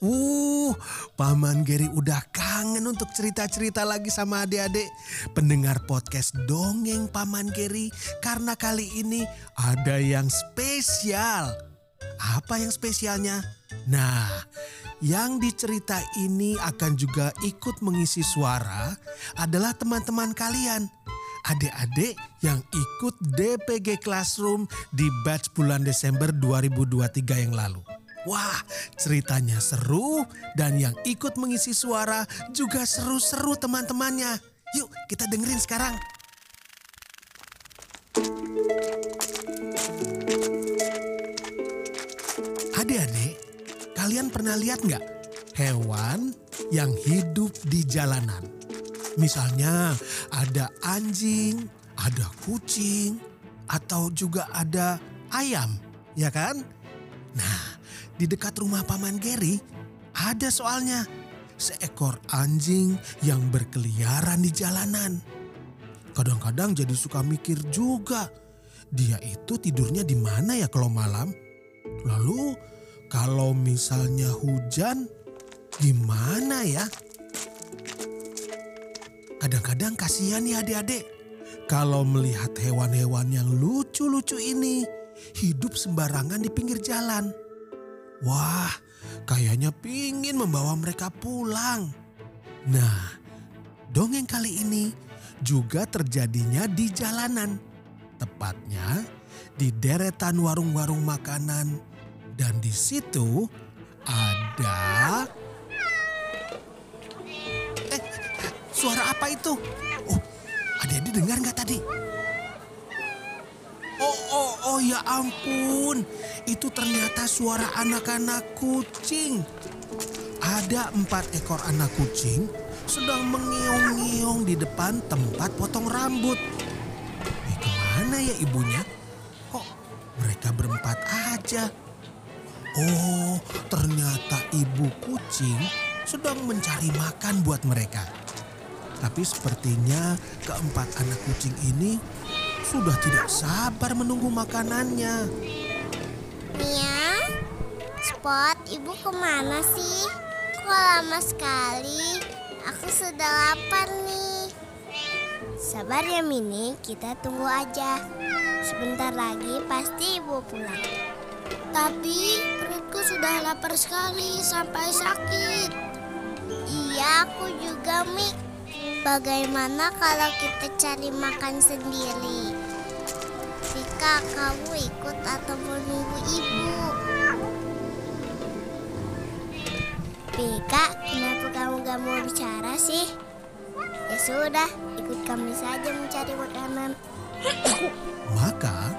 Uh, Paman Geri udah kangen untuk cerita-cerita lagi sama adik-adik. Pendengar podcast Dongeng Paman Geri. Karena kali ini ada yang spesial. Apa yang spesialnya? Nah, yang dicerita ini akan juga ikut mengisi suara adalah teman-teman kalian. Adik-adik yang ikut DPG Classroom di batch bulan Desember 2023 yang lalu. Wah, ceritanya seru dan yang ikut mengisi suara juga seru-seru teman-temannya. Yuk, kita dengerin sekarang. Adik-adik, kalian pernah lihat nggak hewan yang hidup di jalanan? Misalnya ada anjing, ada kucing, atau juga ada ayam, ya kan? Nah, di dekat rumah Paman Geri ada soalnya seekor anjing yang berkeliaran di jalanan. Kadang-kadang jadi suka mikir juga, dia itu tidurnya di mana ya kalau malam? Lalu kalau misalnya hujan, gimana ya? Kadang-kadang kasihan ya adik-adik. Kalau melihat hewan-hewan yang lucu-lucu ini hidup sembarangan di pinggir jalan. Wah, kayaknya pingin membawa mereka pulang. Nah, dongeng kali ini juga terjadinya di jalanan. Tepatnya di deretan warung-warung makanan. Dan di situ ada... Eh, suara apa itu? Oh, adik-adik dengar nggak tadi? Oh, oh, oh ya ampun. Itu ternyata suara anak-anak kucing. Ada empat ekor anak kucing sedang mengiung-ngiung di depan tempat potong rambut. Eh, ke mana ya ibunya? Kok mereka berempat aja? Oh, ternyata ibu kucing sedang mencari makan buat mereka. Tapi sepertinya keempat anak kucing ini sudah tidak sabar menunggu makanannya. Mia, Spot, ibu ke mana sih? Kok lama sekali? Aku sudah lapar nih. Sabar ya Mini, kita tunggu aja. Sebentar lagi pasti ibu pulang. Tapi perutku sudah lapar sekali sampai sakit. Iya, aku juga Mik. Bagaimana kalau kita cari makan sendiri? Rika, kamu ikut atau menunggu ibu? Rika, kenapa kamu gak mau bicara sih? Ya sudah, ikut kami saja mencari makanan. Maka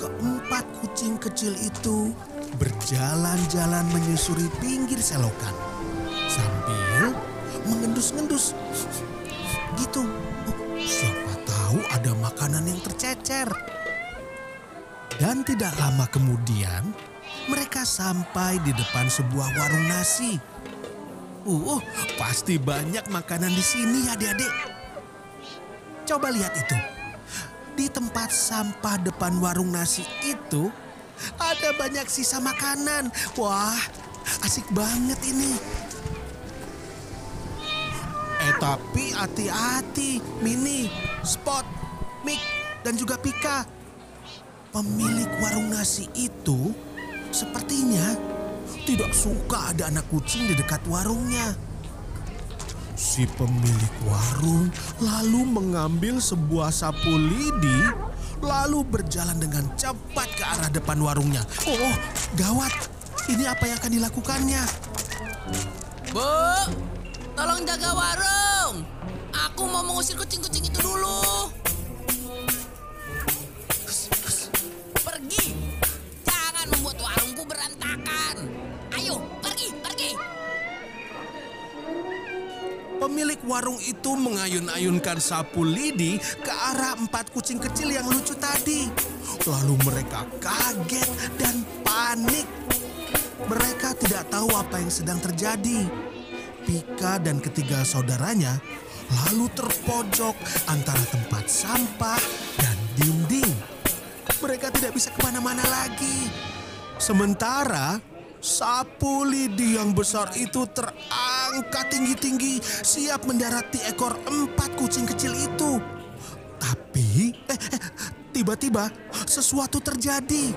keempat kucing kecil itu berjalan-jalan menyusuri pinggir selokan sambil mengendus-ngendus gitu. Siapa tahu ada makanan yang tercecer. Dan tidak lama kemudian mereka sampai di depan sebuah warung nasi. Uh, pasti banyak makanan di sini adik-adik. Coba lihat itu. Di tempat sampah depan warung nasi itu ada banyak sisa makanan. Wah, asik banget ini. Eh tapi hati-hati, Mini, Spot, Mik, dan juga Pika. Pemilik warung nasi itu sepertinya tidak suka ada anak kucing di dekat warungnya. Si pemilik warung lalu mengambil sebuah sapu lidi lalu berjalan dengan cepat ke arah depan warungnya. Oh, gawat. Ini apa yang akan dilakukannya? Bu, tolong jaga warung. Aku mau mengusir kucing-kucing itu dulu. Pemilik warung itu mengayun-ayunkan sapu lidi ke arah empat kucing kecil yang lucu tadi. Lalu mereka kaget dan panik. Mereka tidak tahu apa yang sedang terjadi. Pika dan ketiga saudaranya lalu terpojok antara tempat sampah dan dinding. Mereka tidak bisa ke mana-mana lagi. Sementara sapu lidi yang besar itu terangkat tinggi-tinggi siap mendarati ekor empat kucing kecil itu. Tapi eh, eh, tiba-tiba sesuatu terjadi.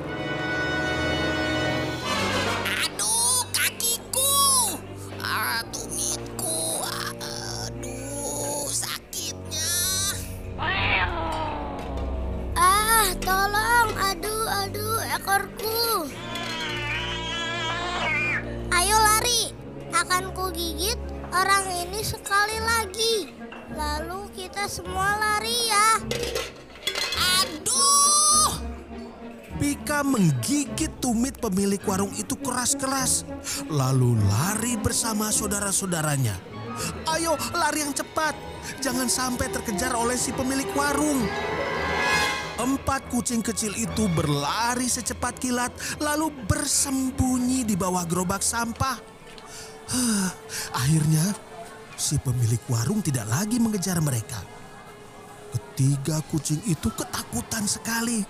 Akan ku gigit orang ini sekali lagi. Lalu kita semua lari ya. Aduh. Pika menggigit tumit pemilik warung itu keras-keras. Lalu lari bersama saudara-saudaranya. Ayo lari yang cepat. Jangan sampai terkejar oleh si pemilik warung. Empat kucing kecil itu berlari secepat kilat lalu bersembunyi di bawah gerobak sampah. Akhirnya si pemilik warung tidak lagi mengejar mereka. Ketiga kucing itu ketakutan sekali.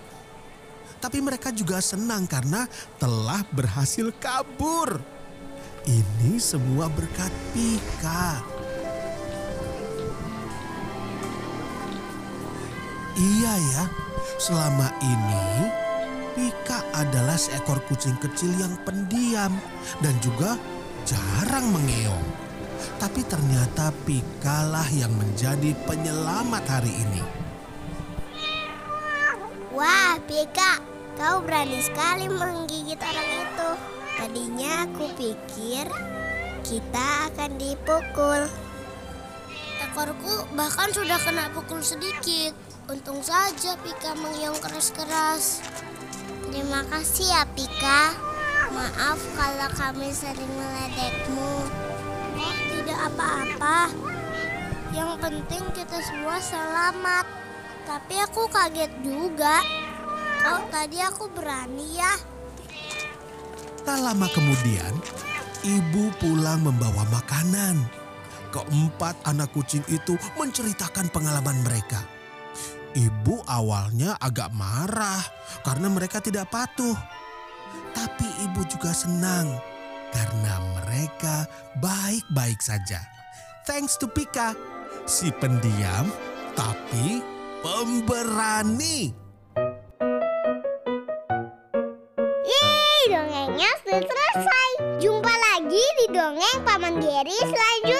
Tapi mereka juga senang karena telah berhasil kabur. Ini semua berkat Pika. Iya ya, selama ini Pika adalah seekor kucing kecil yang pendiam dan juga jarang mengeong. Tapi ternyata Pika lah yang menjadi penyelamat hari ini. Wah, Pika, kau berani sekali menggigit orang itu. Tadinya aku pikir kita akan dipukul. Ekorku bahkan sudah kena pukul sedikit. Untung saja Pika mengiung keras-keras. Terima kasih ya Pika. Maaf kalau kami sering meledekmu. Oh, tidak apa-apa. Yang penting kita semua selamat. Tapi aku kaget juga. Kau tadi aku berani ya. Tak lama kemudian, ibu pulang membawa makanan. Keempat anak kucing itu menceritakan pengalaman mereka. Ibu awalnya agak marah karena mereka tidak patuh. Tapi ibu juga senang karena mereka baik-baik saja. Thanks to Pika, si pendiam tapi pemberani. Yeay, dongengnya sudah selesai. Jumpa lagi di dongeng Paman Geri selanjutnya.